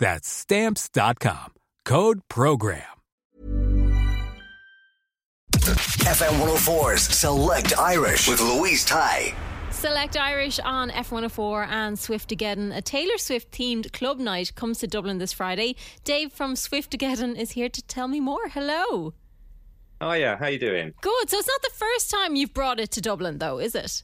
That's stamps.com. Code program. FM 104's Select Irish with Louise Ty. Select Irish on F104 and Swift Swiftogeddon. A Taylor Swift themed club night comes to Dublin this Friday. Dave from Swift Swiftogeddon is here to tell me more. Hello. Oh yeah, how you doing? Good. So it's not the first time you've brought it to Dublin, though, is it?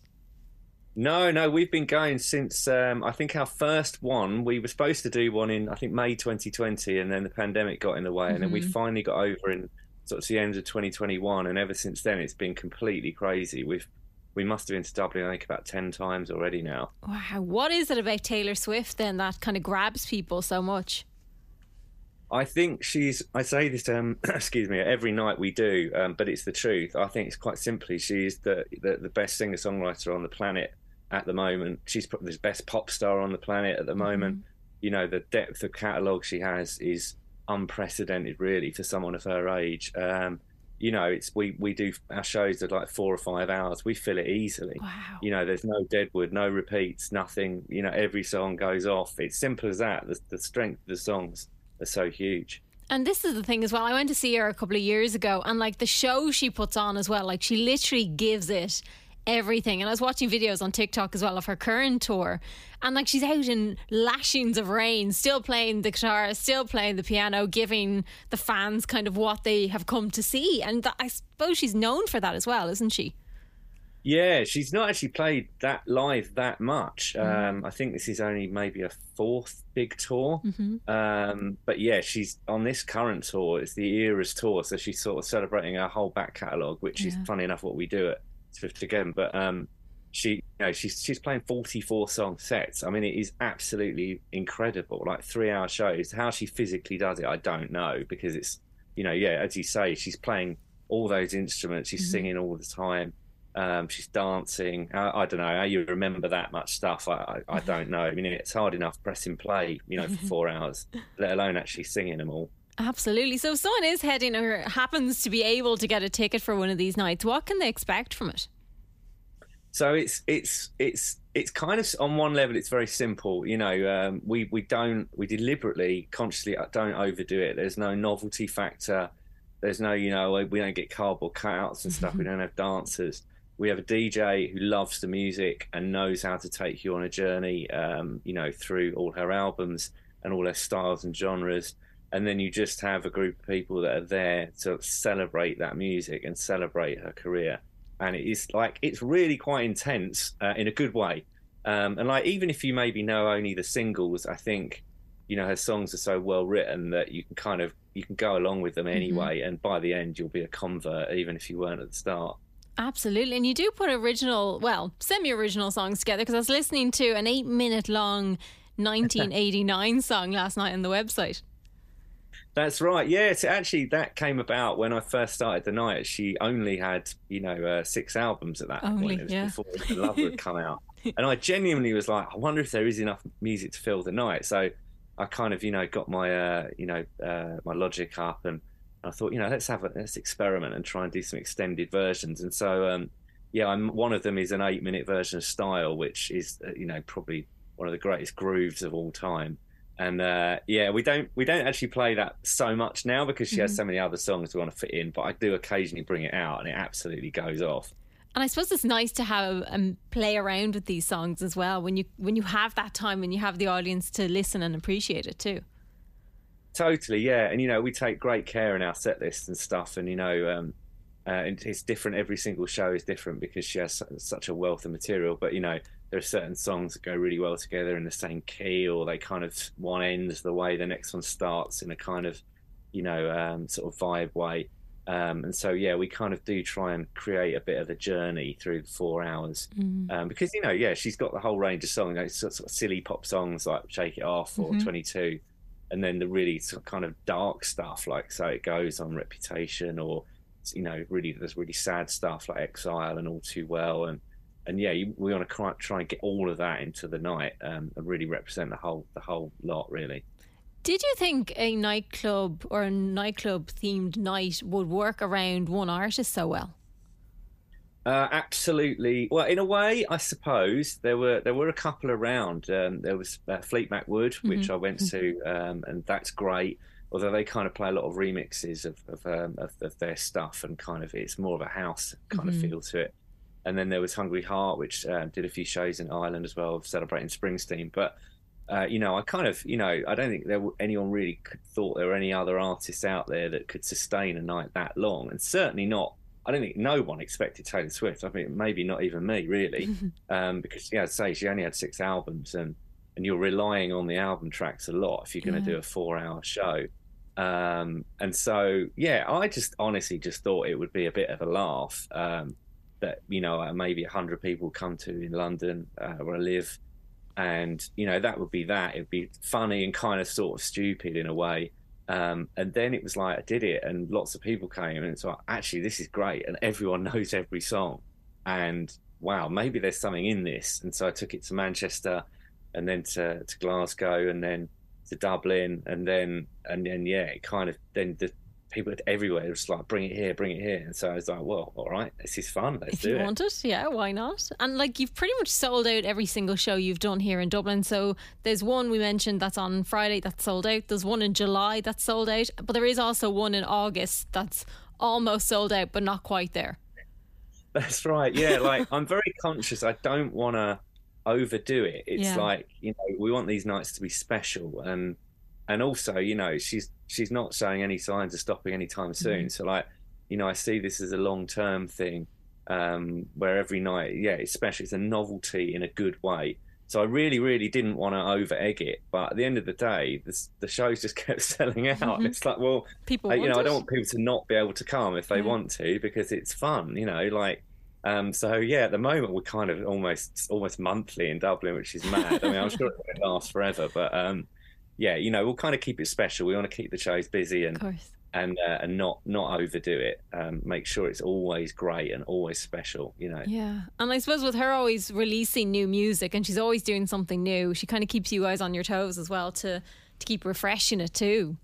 No, no, we've been going since um, I think our first one. We were supposed to do one in I think May 2020, and then the pandemic got in the way, and then we Mm-hmm. finally got over in sort of the end of 2021, and ever since then it's been completely crazy. We've we must have been to Dublin I think about ten times already now. Wow. What is it about Taylor Swift then that kind of grabs people so much? I think she's. I say this, um, excuse me, every night we do, um, but it's the truth. I think it's quite simply she's the the, the best singer songwriter on the planet at the moment. She's probably the best pop star on the planet at the moment. You know, the depth of catalogue she has is unprecedented, really, for someone of her age. Um, you know, it's we we do our shows are like four or five hours. We fill it easily. Wow. You know, there's no deadwood, no repeats, nothing. You know, every song goes off. It's simple as that. The, the strength of the songs are so huge. And this is the thing as well. I went to see her a couple of years ago, and like the show she puts on as well, like she literally gives it everything. And I was watching videos on TikTok as well of her current tour, and like she's out in lashings of rain, still playing the guitar, still playing the piano, giving the fans kind of what they have come to see. And that, I suppose she's known for that as well, isn't she? Yeah, she's not actually played that live that much. Um, I think this is only maybe a fourth big tour. Um, but yeah, she's on this current tour. It's the Eras tour, so she's sort of celebrating her whole back catalogue, which is funny enough what we do at Swiftogeddon. But um, she, you know, she's she's playing forty-four song sets. I mean, it is absolutely incredible. Like three-hour shows. How she physically does it, I don't know because it's, you know, yeah, as you say, she's playing all those instruments. She's singing all the time. Um, she's dancing. I, I don't know how you remember that much stuff. I, I, I don't know. I mean, it's hard enough pressing play, you know, for four hours, let alone actually singing them all. Absolutely. So if someone is heading or happens to be able to get a ticket for one of these nights, what can they expect from it? So it's it's it's it's kind of on one level it's very simple. You know, um, we we don't we deliberately consciously don't overdo it. There's no novelty factor. There's no you know we don't get cardboard cutouts and stuff. we don't have dancers. We have a DJ who loves the music and knows how to take you on a journey. Um, you know, through all her albums and all her styles and genres. And then you just have a group of people that are there to celebrate that music and celebrate her career and it is like it's really quite intense uh, in a good way. Um, and like even if you maybe know only the singles, I think you know her songs are so well written that you can kind of you can go along with them anyway. And by the end, you'll be a convert, even if you weren't at the start. Absolutely. And you do put original, well, semi original songs together because I was listening to an eight minute long 1989 song last night on the website. That's right. Yeah, it's actually that came about when I first started the night. She only had, you know, uh, six albums at that Only, point. It was yeah. before The Lover had come out. And I genuinely was like, I wonder if there is enough music to fill the night. So I kind of, you know, got my, uh, you know, uh, my logic up and I thought, you know, let's have a let's experiment and try and do some extended versions. And so, um, yeah, I'm one of them is an eight minute version of Style, which is uh, you know probably one of the greatest grooves of all time. And uh, yeah, we don't we don't actually play that so much now because she mm-hmm. has so many other songs we want to fit in. But I do occasionally bring it out, and it absolutely goes off. And I suppose it's nice to have and um, play around with these songs as well when you when you have that time and you have the audience to listen and appreciate it too. Totally, yeah. And you know, we take great care in our set list and stuff. And you know, um, uh, it's different. Every single show is different because she has such a wealth of material. But you know, there are certain songs that go really well together in the same key, or they kind of one ends the way the next one starts in a kind of, you know, um, sort of vibe way. Um, and so, yeah, we kind of do try and create a bit of a journey through the four hours mm. um, because, you know, yeah, she's got the whole range of songs, you know, sort of silly pop songs like Shake It Off or mm-hmm. 22 and then the really sort of kind of dark stuff like so it goes on reputation or you know really there's really sad stuff like exile and all too well and and yeah you, we want to try and get all of that into the night um, and really represent the whole the whole lot really did you think a nightclub or a nightclub themed night would work around one artist so well uh, absolutely. Well, in a way, I suppose there were there were a couple around. Um, there was uh, Fleetmac Wood, mm-hmm. which I went to, um, and that's great. Although they kind of play a lot of remixes of of, um, of, of their stuff, and kind of it's more of a house kind mm-hmm. of feel to it. And then there was Hungry Heart, which uh, did a few shows in Ireland as well, celebrating Springsteen. But uh, you know, I kind of, you know, I don't think there were, anyone really thought there were any other artists out there that could sustain a night that long, and certainly not I don't think no one expected Taylor Swift. I think maybe not even me, really, um, because yeah, I'd say she only had six albums, and and you're relying on the album tracks a lot if you're going to yeah. do a four-hour show. Um, and so, yeah, I just honestly just thought it would be a bit of a laugh um, that you know uh, maybe a hundred people come to in London uh, where I live, and you know that would be that. It'd be funny and kind of sort of stupid in a way. Um, and then it was like I did it, and lots of people came, and it's like actually this is great, and everyone knows every song, and wow, maybe there's something in this. And so I took it to Manchester, and then to, to Glasgow, and then to Dublin, and then and then yeah, it kind of then the people everywhere was like, bring it here, bring it here. And so I was like, well, all right, this is fun. Let's if do you want it, yeah, why not? And like you've pretty much sold out every single show you've done here in Dublin. So there's one we mentioned that's on Friday that's sold out. There's one in July that's sold out. But there is also one in August that's almost sold out, but not quite there. That's right. Yeah, like I'm very conscious. I don't want to overdo it. It's yeah. like you know we want these nights to be special and and also you know she's she's not showing any signs of stopping anytime soon mm-hmm. so like you know i see this as a long term thing um, where every night yeah especially it's a novelty in a good way so i really really didn't want to over egg it but at the end of the day this, the shows just kept selling out mm-hmm. it's like well people you know it. i don't want people to not be able to come if they mm-hmm. want to because it's fun you know like um, so yeah, at the moment we're kind of almost almost monthly in Dublin, which is mad. I mean, I'm sure it won't last forever, but um, yeah, you know, we'll kind of keep it special. We want to keep the shows busy and and uh, and not not overdo it. Um, make sure it's always great and always special. You know. Yeah, and I suppose with her always releasing new music and she's always doing something new, she kind of keeps you guys on your toes as well to to keep refreshing it too.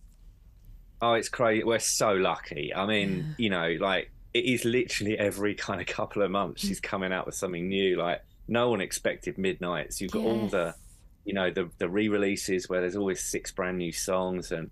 Oh, it's crazy. We're so lucky. I mean, yeah. you know, like it is literally every kind of couple of months she's coming out with something new. Like no one expected Midnights. You've got yes. all the you know the the re-releases where there's always six brand new songs and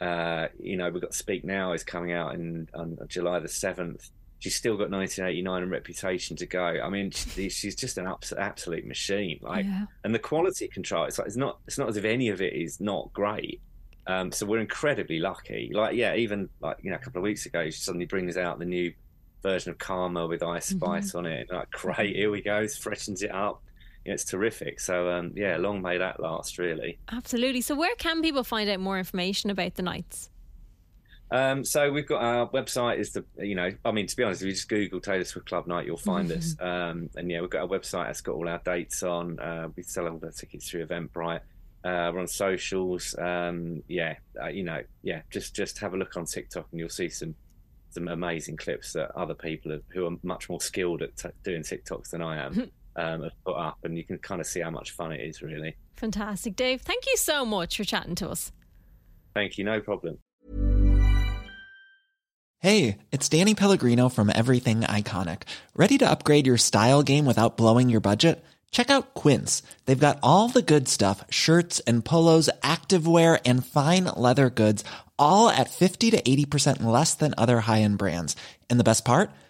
uh, you know we've got Speak Now is coming out in on July the seventh. She's still got 1989 and Reputation to go. I mean, she's just an absolute machine. Like, yeah. and the quality control. It's like it's not. It's not as if any of it is not great. Um, so we're incredibly lucky. Like, yeah, even like you know, a couple of weeks ago, she suddenly brings out the new version of Karma with Ice mm-hmm. Spice mm-hmm. on it. Like, great, here we go, freshens it up it's terrific. So um, yeah, long may that last, really. Absolutely. So where can people find out more information about the nights? Um, so we've got our website is the you know I mean to be honest if you just Google Taylor Swift Club Night you'll find mm-hmm. us um, and yeah we've got our website that's got all our dates on uh, we sell all the tickets through Eventbrite uh, we're on socials um, yeah uh, you know yeah just just have a look on TikTok and you'll see some some amazing clips that other people have, who are much more skilled at t- doing TikToks than I am um, have put up, and you can kind of see how much fun it is, really. Fantastic, Dave. Thank you so much for chatting to us. Thank you. No problem. Hey, it's Danny Pellegrino from Everything Iconic. Ready to upgrade your style game without blowing your budget? Check out Quince. They've got all the good stuff shirts and polos, activewear, and fine leather goods, all at 50 to 80% less than other high end brands. And the best part?